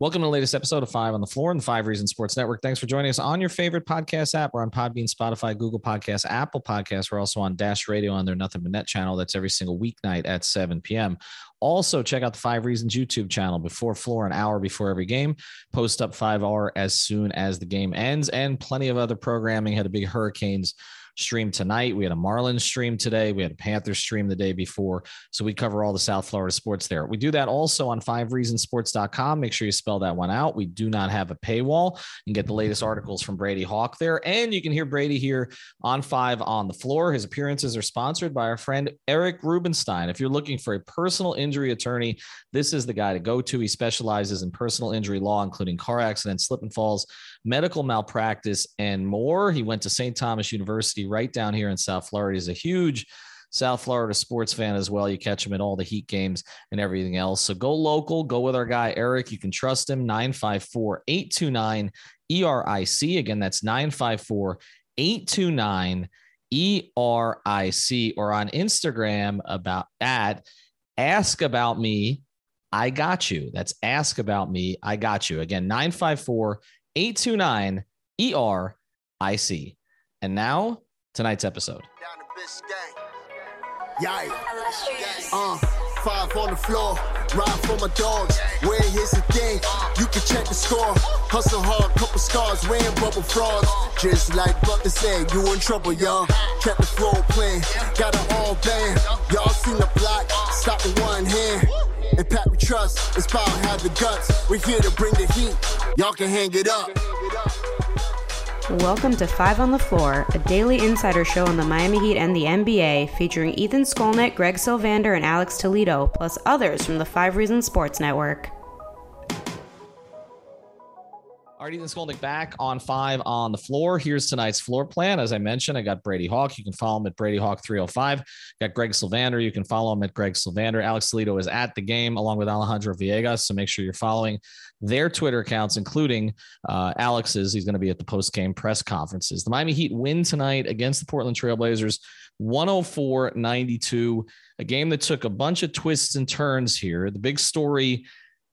Welcome to the latest episode of Five on the Floor and the Five Reasons Sports Network. Thanks for joining us on your favorite podcast app. We're on Podbean, Spotify, Google Podcasts, Apple Podcasts. We're also on Dash Radio on their Nothing But Net channel. That's every single weeknight at 7 p.m. Also, check out the Five Reasons YouTube channel before floor, an hour before every game. Post up 5R as soon as the game ends, and plenty of other programming. Had a big Hurricanes stream tonight. We had a Marlins stream today. We had a Panthers stream the day before. So we cover all the South Florida sports there. We do that also on fivereasonsports.com. Make sure you spell that one out. We do not have a paywall. Can get the latest articles from Brady Hawk there. And you can hear Brady here on Five on the Floor. His appearances are sponsored by our friend Eric Rubenstein. If you're looking for a personal injury attorney, this is the guy to go to. He specializes in personal injury law, including car accidents, slip and falls, medical malpractice, and more. He went to St. Thomas University right down here in South Florida. He's a huge South Florida sports fan as well. You catch him in all the Heat games and everything else. So go local, go with our guy Eric. You can trust him 954 829 ERIC. Again, that's 954 829 ERIC or on Instagram about at ask about me. I got you. That's ask about me. I got you. Again, 954 829 ERIC. And now tonight's episode. Yikes. Uh, five on the floor, ride for my dogs. Where here's the thing, you can check the score. Hustle hard, couple scars, wearing bubble frogs. Just like Butler said, you in trouble, y'all. Kept the floor playing, got it all band. Y'all seen the block, stop with one hand. Pat we trust, it's power have the guts. We're here to bring the heat, y'all can hang it up. Welcome to Five on the Floor, a daily insider show on the Miami Heat and the NBA, featuring Ethan Skolnick, Greg Sylvander, and Alex Toledo, plus others from the Five Reasons Sports Network. Right, Ethan Skolnick back on five on the floor. Here's tonight's floor plan. As I mentioned, I got Brady Hawk. You can follow him at Brady Hawk 305. Got Greg Sylvander. You can follow him at Greg Sylvander. Alex Toledo is at the game along with Alejandro Villegas. So make sure you're following their Twitter accounts, including uh, Alex's. He's going to be at the post game press conferences. The Miami Heat win tonight against the Portland Trailblazers 104 92, a game that took a bunch of twists and turns here. The big story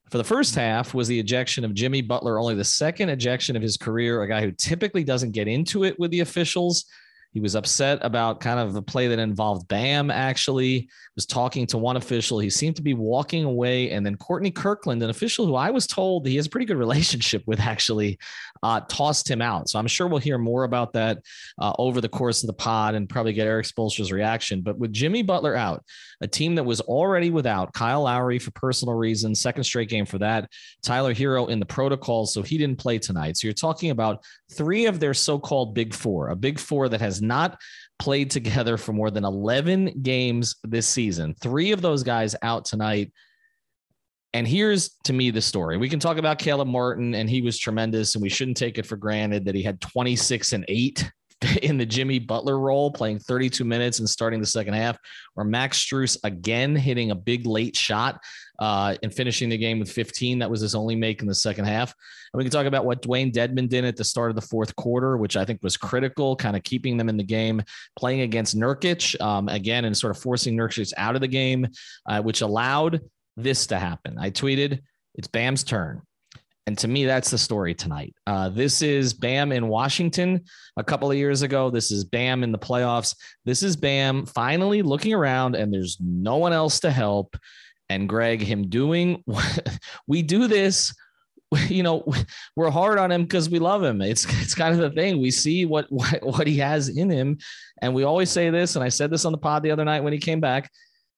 for the first half was the ejection of Jimmy Butler, only the second ejection of his career, a guy who typically doesn't get into it with the officials. He was upset about kind of a play that involved Bam, actually, was talking to one official. He seemed to be walking away. And then Courtney Kirkland, an official who I was told he has a pretty good relationship with, actually uh, tossed him out. So I'm sure we'll hear more about that uh, over the course of the pod and probably get Erik Spoelstra's reaction. But with Jimmy Butler out, a team that was already without Kyle Lowry for personal reasons, second straight game for that, Tyler Herro in the protocol. So he didn't play tonight. So you're talking about three of their so called big four, a big four that has not played together for more than 11 games this season. Three of those guys out tonight. And here's to me the story. We can talk about Caleb Martin, and he was tremendous, and we shouldn't take it for granted that he had 26 and eight in the Jimmy Butler role, playing 32 minutes and starting the second half, or Max Strus again hitting a big late shot uh, and finishing the game with 15. That was his only make in the second half. And we can talk about what Dewayne Dedmon did at the start of the fourth quarter, which I think was critical, kind of keeping them in the game, playing against Nurkic um, again and sort of forcing Nurkic out of the game, uh, which allowed this to happen. I tweeted, it's Bam's turn. And to me, that's the story tonight. Uh, this is Bam in Washington a couple of years ago. This is Bam in the playoffs. This is Bam finally looking around, and there's no one else to help. And Greg, him doing, we do this you know we're hard on him because we love him. It's it's kind of the thing. We see what, what what he has in him. And we always say this and i said this on the pod the other night when he came back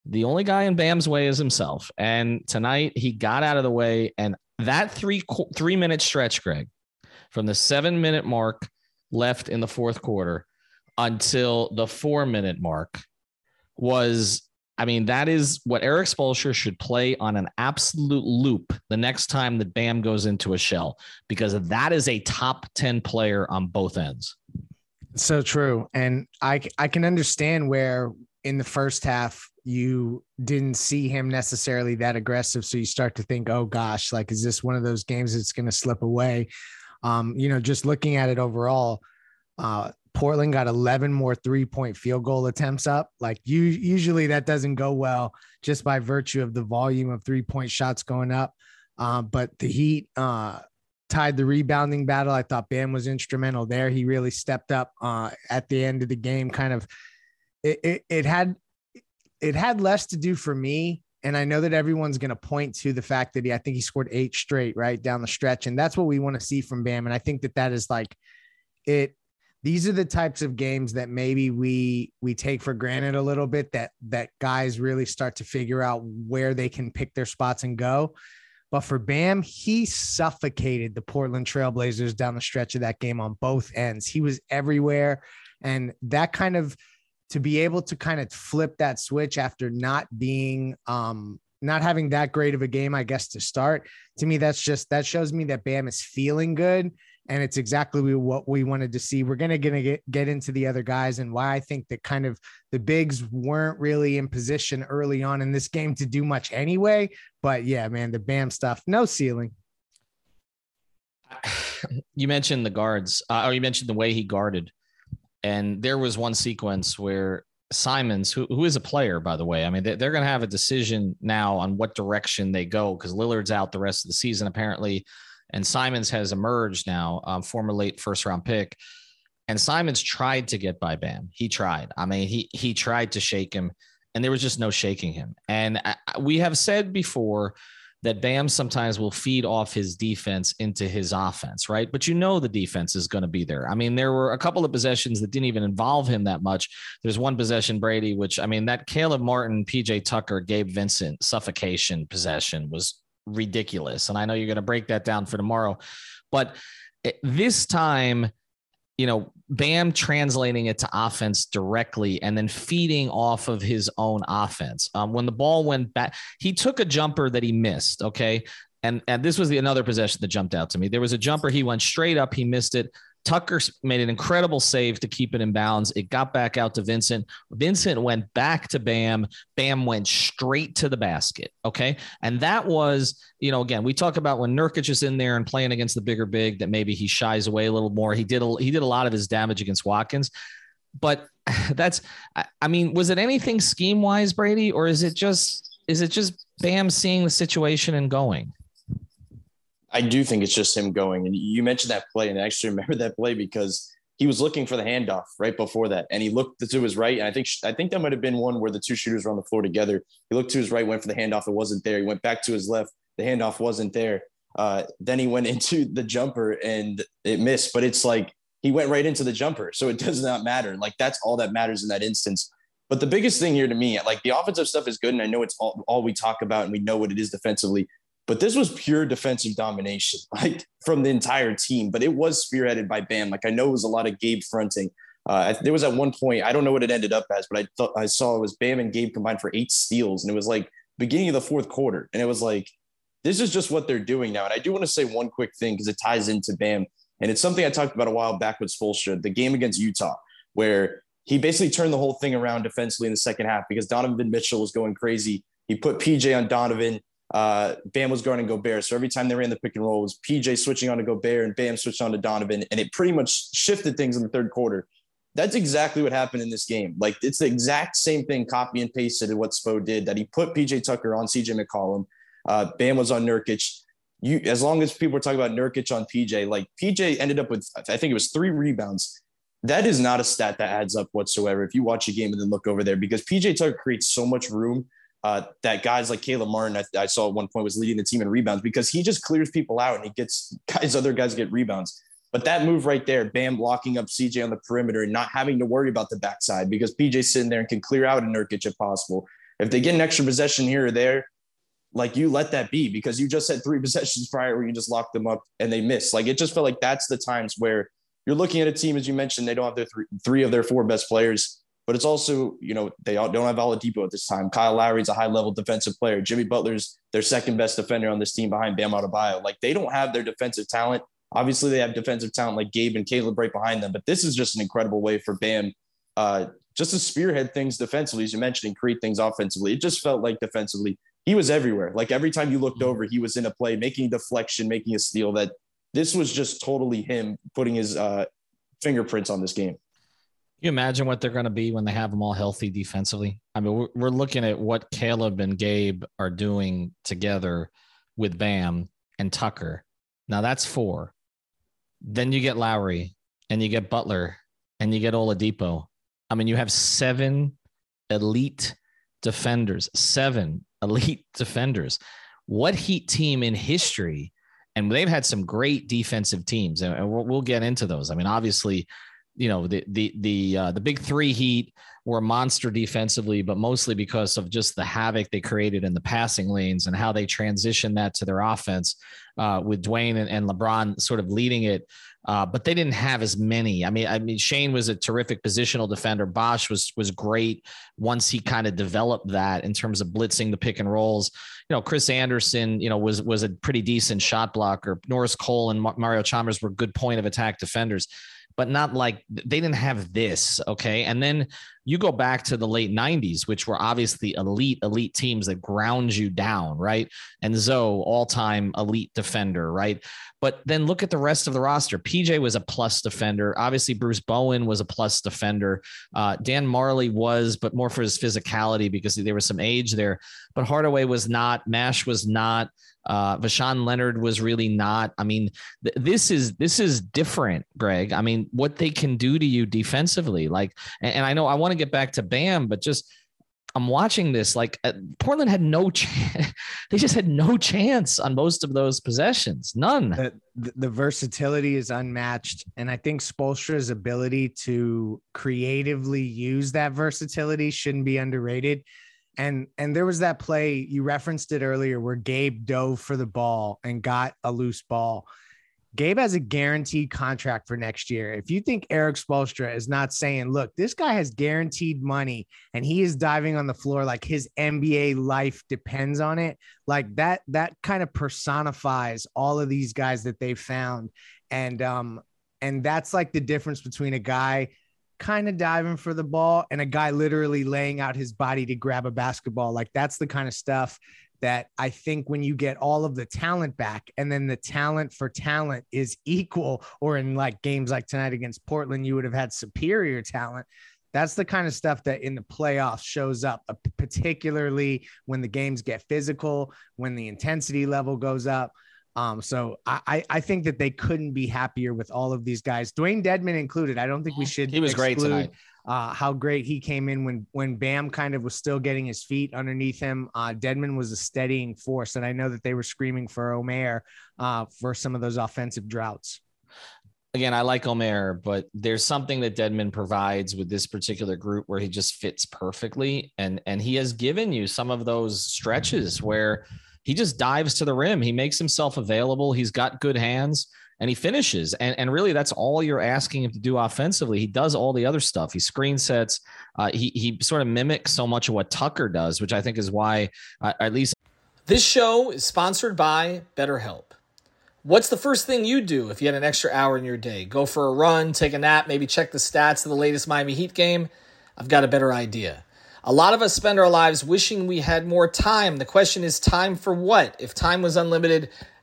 the only guy in bam's way is himself. And tonight he got out of the way. And that three three minute stretch greg from the seven minute mark left in the fourth quarter until the four minute mark was I mean, that is what Erik Spoelstra should play on an absolute loop the next time that Bam goes into a shell, because that is a top 10 player on both ends. So true. And I, I can understand where in the first half you didn't see him necessarily that aggressive. So you start to think, oh gosh, like, is this one of those games that's going to slip away? Um, you know, just looking at it overall, uh, Portland got 11 more three point field goal attempts up. Like you, usually that doesn't go well just by virtue of the volume of three point shots going up. Uh, but the Heat uh, tied the rebounding battle. I thought Bam was instrumental there. He really stepped up uh, at the end of the game. Kind of, it, it, it had it had less to do for me. And I know that everyone's going to point to the fact that he, I think he scored eight straight right down the stretch, and that's what we want to see from Bam. And I think that that is like it these are the types of games that maybe we we take for granted a little bit that that guys really start to figure out where they can pick their spots and go. But for Bam, he suffocated the Portland Trailblazers down the stretch of that game on both ends. He was everywhere. And that kind of to be able to kind of flip that switch after not being um not having that great of a game, I guess, to start. To me, that's just that shows me that Bam is feeling good and it's exactly what we wanted to see. We're gonna gonna get get into the other guys and why I think that kind of the bigs weren't really in position early on in this game to do much anyway. But yeah, man, the Bam stuff, no ceiling. You mentioned the guards, uh, or you mentioned the way he guarded, and there was one sequence where Simons, who, who is a player, by the way, I mean, they're going to have a decision now on what direction they go because Lillard's out the rest of the season, apparently and Simons has emerged now, um, former late first round pick. And Simons tried to get by Bam. He tried. I mean, he he tried to shake him, and there was just no shaking him. And I, we have said before that Bam sometimes will feed off his defense into his offense, right? But you know the defense is going to be there. I mean, there were a couple of possessions that didn't even involve him that much. There's one possession, Brady, which I mean, that Caleb Martin, PJ Tucker, Gabe Vincent suffocation possession was ridiculous. And I know you're going to break that down for tomorrow. But this time, you know, Bam translating it to offense directly and then feeding off of his own offense. Um, when the ball went back, he took a jumper that he missed. Okay. And, and this was the another possession that jumped out to me. There was a jumper. He went straight up. He missed it. Tucker made an incredible save to keep it in bounds. It got back out to Vincent. Vincent went back to Bam. Bam went straight to the basket. Okay. And that was, you know, again, we talk about when Nurkic is in there and playing against the bigger big that maybe he shies away a little more. He did a, he did a lot of his damage against Watkins. But that's I mean, was it anything scheme wise, Brady, or is it just is it just Bam seeing the situation and going? I do think it's just him going. And you mentioned that play, and I actually remember that play because he was looking for the handoff right before that, and he looked to his right. And I think I think that might have been one where the two shooters were on the floor together. He looked to his right, went for the handoff, it wasn't there. He went back to his left, the handoff wasn't there. Uh, then he went into the jumper and it missed, but it's like he went right into the jumper, so it does not matter. Like that's all that matters in that instance. But the biggest thing here to me, like the offensive stuff is good, and I know it's all, all we talk about, and we know what it is defensively. But this was pure defensive domination, like from the entire team. But it was spearheaded by Bam. Like I know it was a lot of Gabe fronting. Uh, there was at one point, I don't know what it ended up as, but I thought I saw it was Bam and Gabe combined for eight steals, and it was like beginning of the fourth quarter, and it was like this is just what they're doing now. And I do want to say one quick thing because it ties into Bam, and it's something I talked about a while back with Spoelstra, the game against Utah, where he basically turned the whole thing around defensively in the second half because Donovan Mitchell was going crazy. He put PJ on Donovan uh, Bam was guarding Gobert. So every time they ran the pick and roll, it was PJ switching on to Gobert and Bam switched on to Donovan. And it pretty much shifted things in the third quarter. That's exactly what happened in this game. Like it's the exact same thing, copy and pasted what Spo did, that he put PJ Tucker on CJ McCollum. Uh, Bam was on Nurkic. You, as long as people were talking about Nurkic on PJ, like PJ ended up with, I think it was three rebounds. That is not a stat that adds up whatsoever. If you watch a game and then look over there, because PJ Tucker creates so much room uh, that guys like Caleb Martin, I, I, saw at one point was leading the team in rebounds because he just clears people out and he gets guys, other guys get rebounds. But that move right there, Bam blocking up CJ on the perimeter and not having to worry about the backside because PJ's sitting there and can clear out a Nurkic if possible. If they get an extra possession here or there, like you let that be because you just had three possessions prior where you just locked them up and they missed. Like it just felt like that's the times where you're looking at a team, as you mentioned, they don't have their three, three of their four best players, but it's also, you know, they don't have Oladipo at this time. Kyle Lowry's a high level defensive player. Jimmy Butler's their second best defender on this team behind Bam Adebayo. Like they don't have their defensive talent. Obviously, they have defensive talent like Gabe and Caleb right behind them, but this is just an incredible way for Bam uh, just to spearhead things defensively, as you mentioned, and create things offensively. It just felt like defensively he was everywhere. Like every time you looked mm-hmm. over, he was in a play, making a deflection, making a steal. That this was just totally him putting his uh, fingerprints on this game. You imagine what they're going to be when they have them all healthy defensively? I mean, we're, we're looking at what Caleb and Gabe are doing together with Bam and Tucker. Now that's four. Then you get Lowry and you get Butler and you get Oladipo. I mean, you have seven elite defenders, seven elite defenders. What Heat team in history? And they've had some great defensive teams, and we'll get into those. I mean, obviously, you know the the the uh, the big three Heat were monster defensively, but mostly because of just the havoc they created in the passing lanes and how they transitioned that to their offense uh, with Dwyane and, and LeBron sort of leading it uh, but they didn't have as many. I mean, I mean, Shane was a terrific positional defender. Bosh was was great once he kind of developed that in terms of blitzing the pick and rolls. You know, Chris Andersen, you know, was was a pretty decent shot blocker. Norris Cole and Mario Chalmers were good point of attack defenders but not like they didn't have this. Okay. And then you go back to the late 90s, which were obviously elite, elite teams that ground you down, right? And Zo, all time elite defender, right? But then look at the rest of the roster. PJ was a plus defender. Obviously, Bruce Bowen was a plus defender. Uh, Dan Majerle was, but more for his physicality because there was some age there. But Hardaway was not. Mash was not. Uh, Voshon Lenard was really not. I mean, th- this is this is different, Greg. I mean, what they can do to you defensively, like, and, and I know I want to get back to Bam, but just I'm watching this. Like, uh, Portland had no chance. they just had no chance on most of those possessions. None. The, the, the versatility is unmatched, and I think Spoelstra's ability to creatively use that versatility shouldn't be underrated and and there was that play you referenced it earlier where Gabe dove for the ball and got a loose ball. Gabe has a guaranteed contract for next year. If you think Erik Spoelstra is not saying, look, this guy has guaranteed money and he is diving on the floor like his NBA life depends on it, like that, that kind of personifies all of these guys that they found. And um, and that's like the difference between a guy kind of diving for the ball and a guy literally laying out his body to grab a basketball. Like that's the kind of stuff that I think when you get all of the talent back and then the talent for talent is equal, or in like games like tonight against Portland, you would have had superior talent. That's the kind of stuff that in the playoffs shows up, uh, particularly when the games get physical, when the intensity level goes up. Um, so I, I think that they couldn't be happier with all of these guys, Dewayne Dedmon included. I don't think we should. He was great tonight. Uh, how great he came in when when Bam kind of was still getting his feet underneath him. Uh, Dedmon was a steadying force, and I know that they were screaming for Omer uh, for some of those offensive droughts. Again, I like Omer, but there's something that Dedmon provides with this particular group where he just fits perfectly, and and he has given you some of those stretches where he just dives to the rim. He makes himself available. He's got good hands and he finishes. And, and really, that's all you're asking him to do offensively. He does all the other stuff. He screen sets. Uh, he, he sort of mimics so much of what Tucker does, which I think is why, uh, at least. This show is sponsored by BetterHelp. What's the first thing you do if you had an extra hour in your day? Go for a run, take a nap, maybe check the stats of the latest Miami Heat game? I've got a better idea. A lot of us spend our lives wishing we had more time. The question is, time for what? If time was unlimited,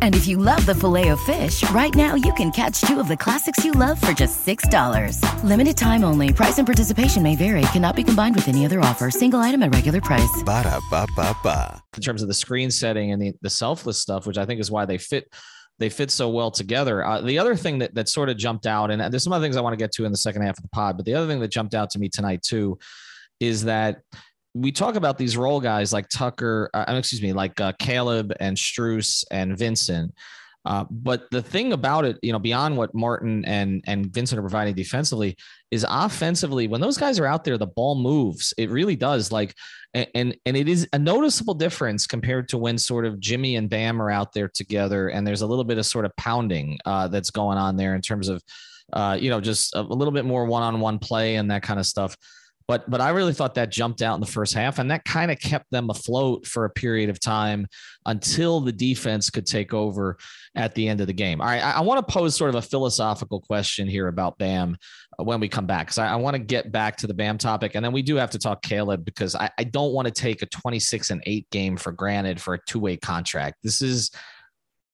And if you love the filet of fish, right now you can catch two of the classics you love for just $6. Limited time only. Price and participation may vary. Cannot be combined with any other offer. Single item at regular price. Ba da ba ba ba. in terms of the screen setting and the, the selfless stuff, which I think is why they fit they fit so well together. Uh, the other thing that that sort of jumped out, and there's some other things I want to get to in the second half of the pod, but the other thing that jumped out to me tonight too is that we talk about these role guys like Tucker, uh, excuse me, like uh, Caleb and Strus and Vincent. Uh, but the thing about it, you know, beyond what Martin and and Vincent are providing defensively, is offensively when those guys are out there, the ball moves. It really does. Like, and and it is a noticeable difference compared to when sort of Jimmy and Bam are out there together, and there's a little bit of sort of pounding uh, that's going on there in terms of, uh, you know, just a, a little bit more one-on-one play and that kind of stuff. But but I really thought that jumped out in the first half, and that kind of kept them afloat for a period of time until the defense could take over at the end of the game. All right, I, I want to pose sort of a philosophical question here about Bam uh, when we come back, because I, I want to get back to the Bam topic, and then we do have to talk Caleb because I, I don't want to take a 26 and eight game for granted for a two way contract. This is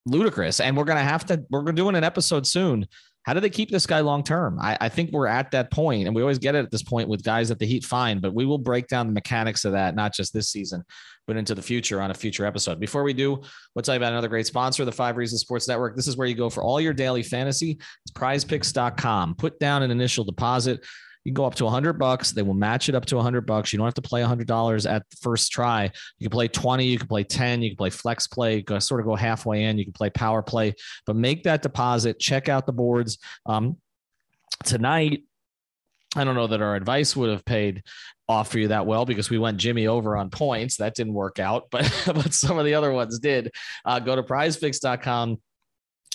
ludicrous, and we're gonna have to. We're doing an episode soon how do they keep this guy long term? I, I, think we're at that point, and we always get it at this point with guys that the Heat find, but we will break down the mechanics of that, not just this season, but into the future on a future episode. Before we do, we'll tell you about another great sponsor, the Five Reasons Sports Network. This is where you go for all your daily fantasy. It's prizepicks.com. Put down an initial deposit. You can go up to 100 bucks. They will match it up to 100 bucks. You don't have to play $100 at the first try. You can play 20, you can play 10, you can play flex play, sort of go halfway in. You can play power play, but make that deposit. Check out the boards. Um, tonight, I don't know that our advice would have paid off for you that well because we went Jimmy over on points. That didn't work out, but but some of the other ones did. Uh, go to prizepicks.com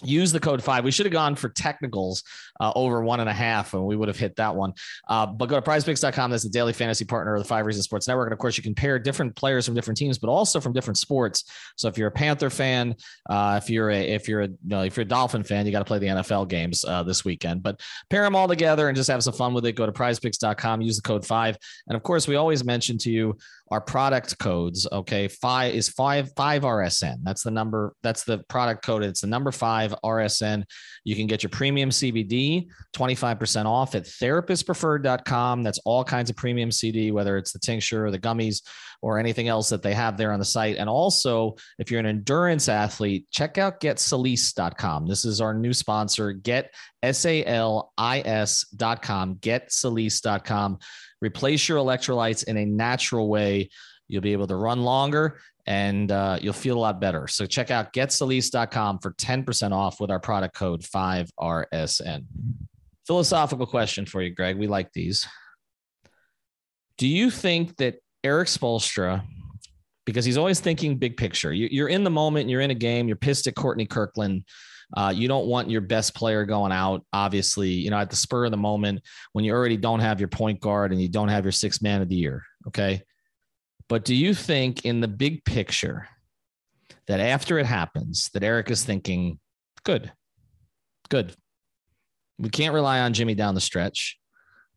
use the code five. We should have gone for technicals uh, over one and a half, and we would have hit that one. Uh, but go to prizepicks.com. That's the daily fantasy partner of the Five Reasons Sports Network. And of course, you can pair different players from different teams, but also from different sports. So if you're a Panther fan, uh, if you're a if you're a you know, if you're a Dolphin fan, you got to play the NFL games uh, this weekend. But pair them all together and just have some fun with it. Go to prizepicks.com, use the code five. And of course, we always mention to you our product codes. Okay, five is five five RSN. That's the number. That's the product code. It's the number five RSN. You can get your premium CBD 25% off at therapistpreferred.com. That's all kinds of premium CD, whether it's the tincture or the gummies or anything else that they have there on the site. And also, if you're an endurance athlete, check out getsalis.com. This is our new sponsor, get S-A-L-I-S.com, getsalis.com. Replace your electrolytes in a natural way. You'll be able to run longer and uh, you'll feel a lot better. So check out getsalis.com for 10% off with our product code 5RSN. Philosophical question for you, Greg. We like these. Do you think that Erik Spoelstra, because he's always thinking big picture, you're in the moment, you're in a game, you're pissed at Courtney Kirkland. Uh, you don't want your best player going out, obviously, you know, at the spur of the moment when you already don't have your point guard and you don't have your six man of the year. Okay. But do you think in the big picture that after it happens, that Eric is thinking, good, good. We can't rely on Jimmy down the stretch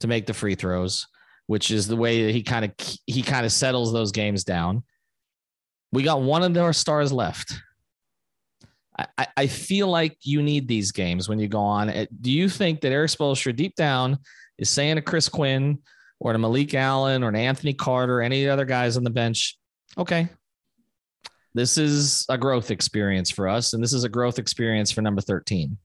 to make the free throws, which is the way that he kind of he kind of settles those games down. We got one of our stars left. I, I feel like you need these games when you go on. Do you think that Erik Spoelstra deep down is saying to Chris Quinn or to Malik Allen or to Anthony Carter, any other guys on the bench, okay, this is a growth experience for us, and this is a growth experience for number 13.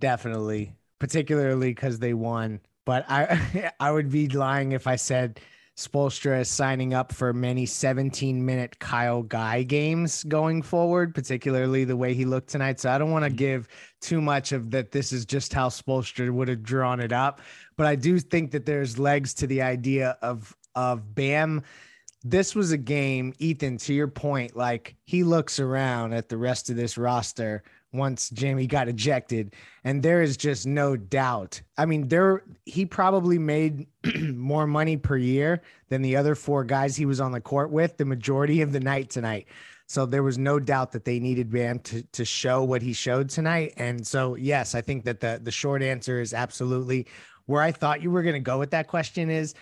Definitely, particularly because they won. But I I would be lying if I said Spoelstra is signing up for many 17 minute Kyle Guy games going forward, particularly the way he looked tonight. So I don't want to mm-hmm. give too much of that. This is just how Spoelstra would have drawn it up. But I do think that there's legs to the idea of, of Bam. This was a game, Ethan, to your point, like he looks around at the rest of this roster once Jamie got ejected. And there is just no doubt. I mean, there he probably made more money per year than the other four guys he was on the court with the majority of the night tonight. So there was no doubt that they needed Bam to to show what he showed tonight. And so yes, I think that the the short answer is absolutely where I thought you were going to go with that question is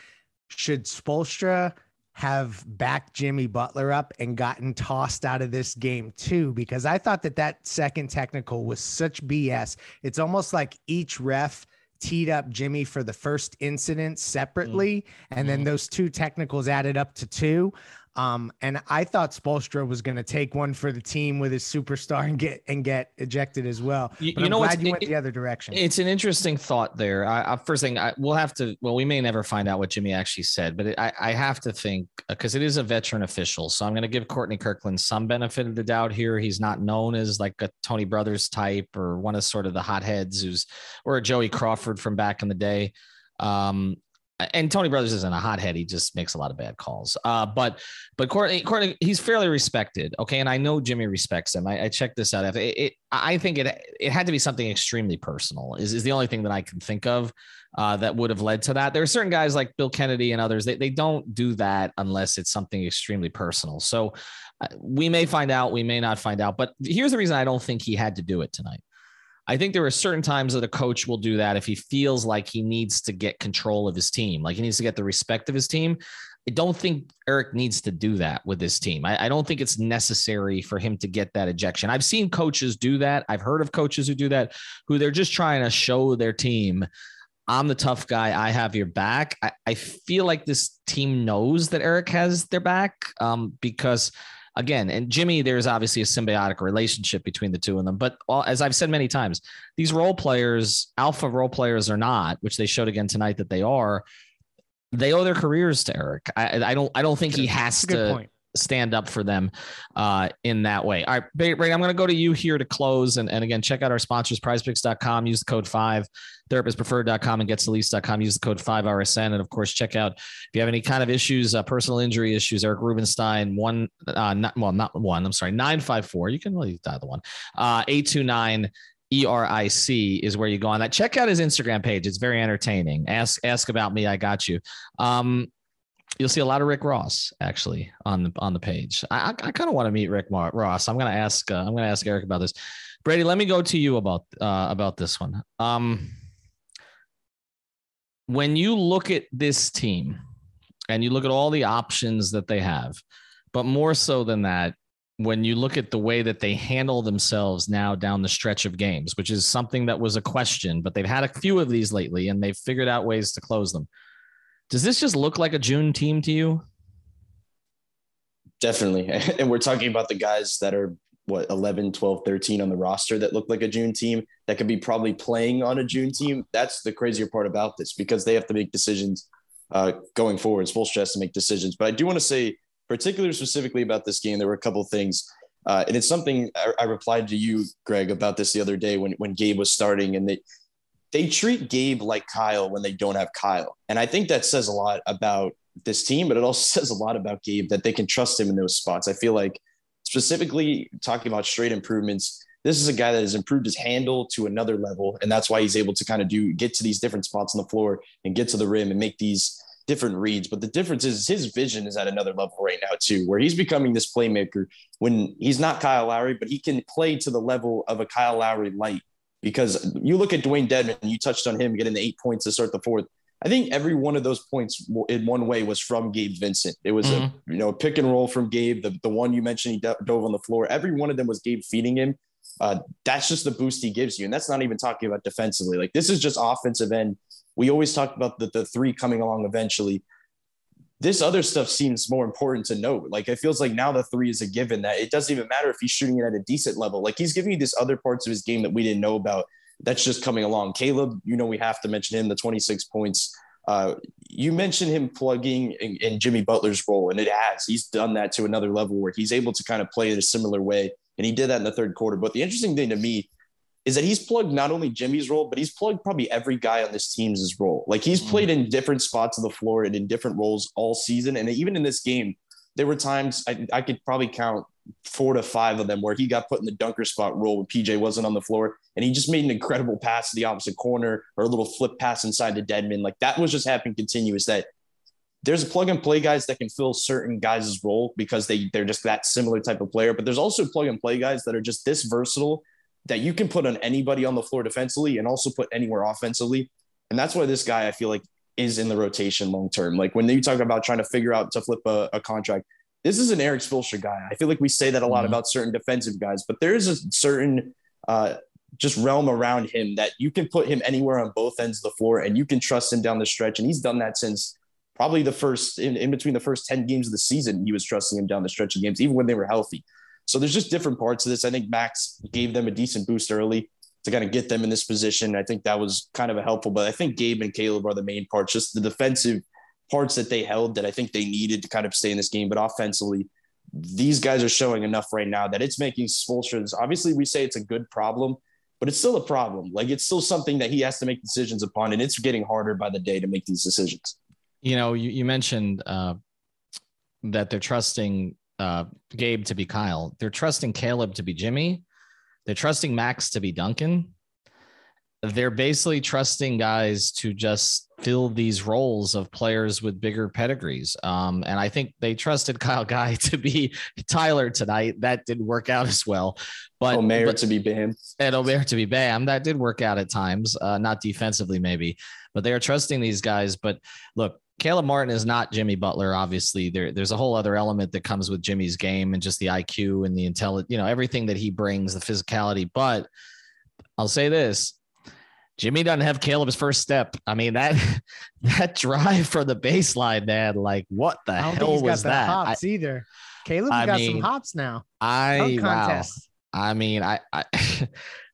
should Spoelstra have backed Jimmy Butler up and gotten tossed out of this game too, because I thought that that second technical was such BS. It's almost like each ref teed up Jimmy for the first incident separately, mm-hmm. and then mm-hmm. those two technicals added up to two. Um, and I thought Spoelstra was going to take one for the team with his superstar and get and get ejected as well. But you, know, glad you went it, the other direction. It's an interesting thought there. I, I, first thing, I, we'll have to. Well, we may never find out what Jimmy actually said, but it, I, I have to think because it is a veteran official. So I'm going to give Courtney Kirkland some benefit of the doubt here. He's not known as like a Tony Brothers type or one of sort of the hotheads who's or a Joey Crawford from back in the day. Um, and Tony Brothers isn't a hothead. He just makes a lot of bad calls. Uh, but but Courtney, Courtney, he's fairly respected. Okay, and I know Jimmy respects him. I, I checked this out. It, it, I think it it had to be something extremely personal. Is is the only thing that I can think of uh, that would have led to that. There are certain guys like Bill Kennedy and others. They they don't do that unless it's something extremely personal. So uh, we may find out. We may not find out. But here's the reason I don't think he had to do it tonight. I think there are certain times that a coach will do that if he feels like he needs to get control of his team, like he needs to get the respect of his team. I don't think Eric needs to do that with his team. I, I, don't think it's necessary for him to get that ejection. I've seen coaches do that. I've heard of coaches who do that, who they're just trying to show their team, I'm the tough guy. I have your back. I, I feel like this team knows that Eric has their back um, because again, and Jimmy, there's obviously a symbiotic relationship between the two of them. But as I've said many times, these role players, alpha role players or not, which they showed again tonight that they are, they owe their careers to Eric. I, I don't I don't think he has to point stand up for them uh, in that way. All right, Ray, I'm going to go to you here to close. And, and again, check out our sponsors, prizepicks.com, use the code five, therapistpreferred.com and getsalis.com, use the code five RSN. And of course, check out if you have any kind of issues, uh, personal injury issues, Eric Rubenstein, one, uh, not, well, not one, I'm sorry, 954. You can really dial the one, uh, 829 ERIC is where you go on that. Check out his Instagram page. It's very entertaining. Ask ask about me. I got you. Um, you'll see a lot of Rick Ross actually on the on the page. I, I kind of want to meet Rick Mar- Ross. I'm gonna ask uh, I'm gonna ask Eric about this. Brady, let me go to you about uh, about this one. Um, when you look at this team and you look at all the options that they have, but more so than that, when you look at the way that they handle themselves now down the stretch of games, which is something that was a question, but they've had a few of these lately and they've figured out ways to close them. Does this just look like a June team to you? Definitely. And we're talking about the guys that are what 11, 12, 13 on the roster that look like a June team that could be probably playing on a June team. That's the crazier part about this because they have to make decisions uh, going forward. It's full stress to make decisions. But I do want to say, particularly specifically about this game, there were a couple of things. Uh, and it's something I, I, replied to you, Greg, about this the other day when, when Gabe was starting, and they they treat Gabe like Kyle when they don't have Kyle. And I think that says a lot about this team, but it also says a lot about Gabe that they can trust him in those spots. I feel like specifically talking about straight improvements, this is a guy that has improved his handle to another level. And that's why he's able to kind of do get to these different spots on the floor and get to the rim and make these different reads. But the difference is his vision is at another level right now, too, where he's becoming this playmaker when he's not Kyle Lowry, but he can play to the level of a Kyle Lowry light because you look at Dewayne Dedmon, you touched on him getting the eight points to start the fourth. I think every one of those points in one way was from Gabe Vincent. It was mm-hmm. a you know pick and roll from Gabe. The the one you mentioned he dove on the floor. Every one of them was Gabe feeding him. Uh, that's just the boost he gives you, and that's not even talking about defensively. Like this is just offensive end. We always talk about the the three coming along eventually. This other stuff seems more important to note. Like it feels like now the three is a given that it doesn't even matter if he's shooting it at a decent level. Like he's giving you this other parts of his game that we didn't know about that's just coming along. Caleb, you know, we have to mention him, the 26 points. Uh, you mentioned him plugging in, in, Jimmy Butler's role, and it has. He's done that to another level where he's able to kind of play in a similar way. And he did that in the third quarter. But the interesting thing to me is that he's plugged not only Jimmy's role, but he's plugged probably every guy on this team's role. Like he's mm-hmm. played in different spots of the floor and in different roles all season. And even in this game, there were times I, I could probably count four to five of them where he got put in the dunker spot role when PJ wasn't on the floor. And he just made an incredible pass to the opposite corner or a little flip pass inside to Dedmon. Like that was just happening continuous that there's a plug and play guys that can fill certain guys' role because they they're just that similar type of player. But there's also plug and play guys that are just this versatile that you can put on anybody on the floor defensively and also put anywhere offensively. And that's why this guy I feel like is in the rotation long term. Like when you talk about trying to figure out to flip a, a contract, this is an Erik Spoelstra guy. I feel like we say that a lot mm-hmm. about certain defensive guys, but there is a certain uh, just realm around him that you can put him anywhere on both ends of the floor and you can trust him down the stretch. And he's done that since probably the first in, in between the first 10 games of the season. He was trusting him down the stretch of games, even when they were healthy. So there's just different parts of this. I think Max gave them a decent boost early to kind of get them in this position. I think that was kind of a helpful, but I think Gabe and Caleb are the main parts, just the defensive parts that they held that I think they needed to kind of stay in this game. But offensively, these guys are showing enough right now that it's making Spoelstra. Obviously, we say it's a good problem, but it's still a problem. Like it's still something that he has to make decisions upon, and it's getting harder by the day to make these decisions. You know, you, you mentioned uh, that they're trusting uh, Gabe to be Kyle. They're trusting Caleb to be Jimmy. They're trusting Max to be Duncan they're basically trusting guys to just fill these roles of players with bigger pedigrees. Um, and I think they trusted Kyle Guy to be Tyler tonight. That didn't work out as well. But Omer but, to be Bam. And Omer to be Bam. That did work out at times, uh, not defensively, maybe. But they are trusting these guys. But look, Caleb Martin is not Jimmy Butler. Obviously, there, there's a whole other element that comes with Jimmy's game and just the IQ and the intelligence, you know, everything that he brings, the physicality. But I'll say this Jimmy doesn't have Caleb's first step. I mean that that drive for the baseline, man. Like what the hell was that? Hops I, either. Caleb got mean, some hops now. I wow. I mean, I, I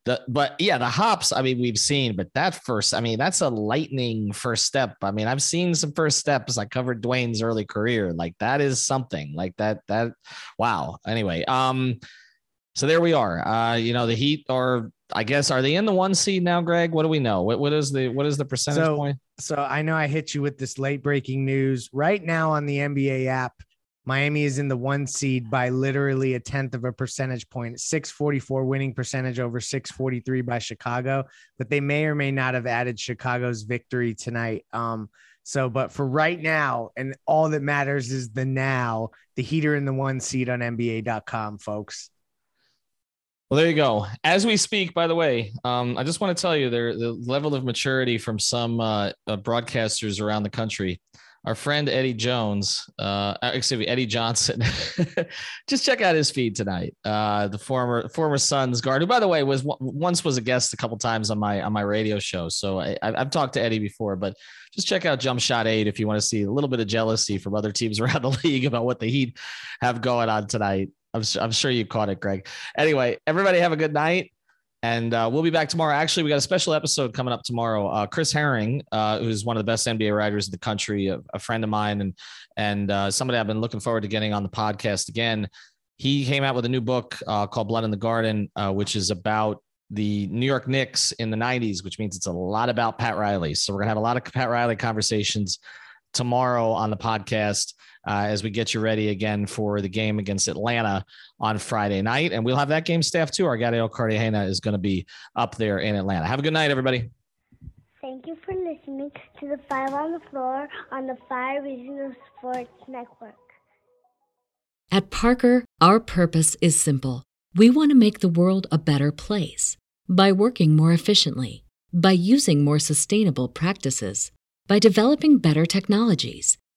the but yeah, the hops. I mean, we've seen, but that first, I mean, that's a lightning first step. I mean, I've seen some first steps. I covered Dwyane's early career. Like that is something. Like that. That wow. Anyway, um, so there we are. Uh, you know, the Heat are I guess are they in the one seed now, Greg? What do we know? What what is the what is the percentage so, point? So I know I hit you with this late breaking news. Right now on the NBA app, Miami is in the one seed by literally a tenth of a percentage point, 644 winning percentage over 643 by Chicago. But they may or may not have added Chicago's victory tonight. Um, so, but for right now, and all that matters is the now, the heater in the one seed on NBA.com, folks. Well, there you go. As we speak, by the way, um, I just want to tell you there the level of maturity from some uh, uh, broadcasters around the country. Our friend Eddie Jones, uh, uh excuse me, Eddie Johnson. just check out his feed tonight. Uh, the former former Suns guard, who by the way was once was a guest a couple times on my on my radio show. So I, I've talked to Eddie before, but just check out Jump Shot Eight if you want to see a little bit of jealousy from other teams around the league about what the Heat have going on tonight. I'm, I'm sure you caught it, Greg. Anyway, everybody have a good night. And uh, we'll be back tomorrow. Actually, we got a special episode coming up tomorrow. Uh, Chris Herring, uh, who's one of the best NBA writers in the country, a, a friend of mine, and and uh, somebody I've been looking forward to getting on the podcast again. He came out with a new book uh, called Blood in the Garden, uh, which is about the New York Knicks in the '90s, which means it's a lot about Pat Riley. So we're gonna have a lot of Pat Riley conversations tomorrow on the podcast uh, as we get you ready again for the game against Atlanta on Friday night. And we'll have that game staff too. Our Gadiel Cartagena is going to be up there in Atlanta. Have a good night, everybody. Thank you for listening to the Five on the Floor on the Five Reasons Sports Network. At Parker, our purpose is simple. We want to make the world a better place by working more efficiently, by using more sustainable practices, by developing better technologies,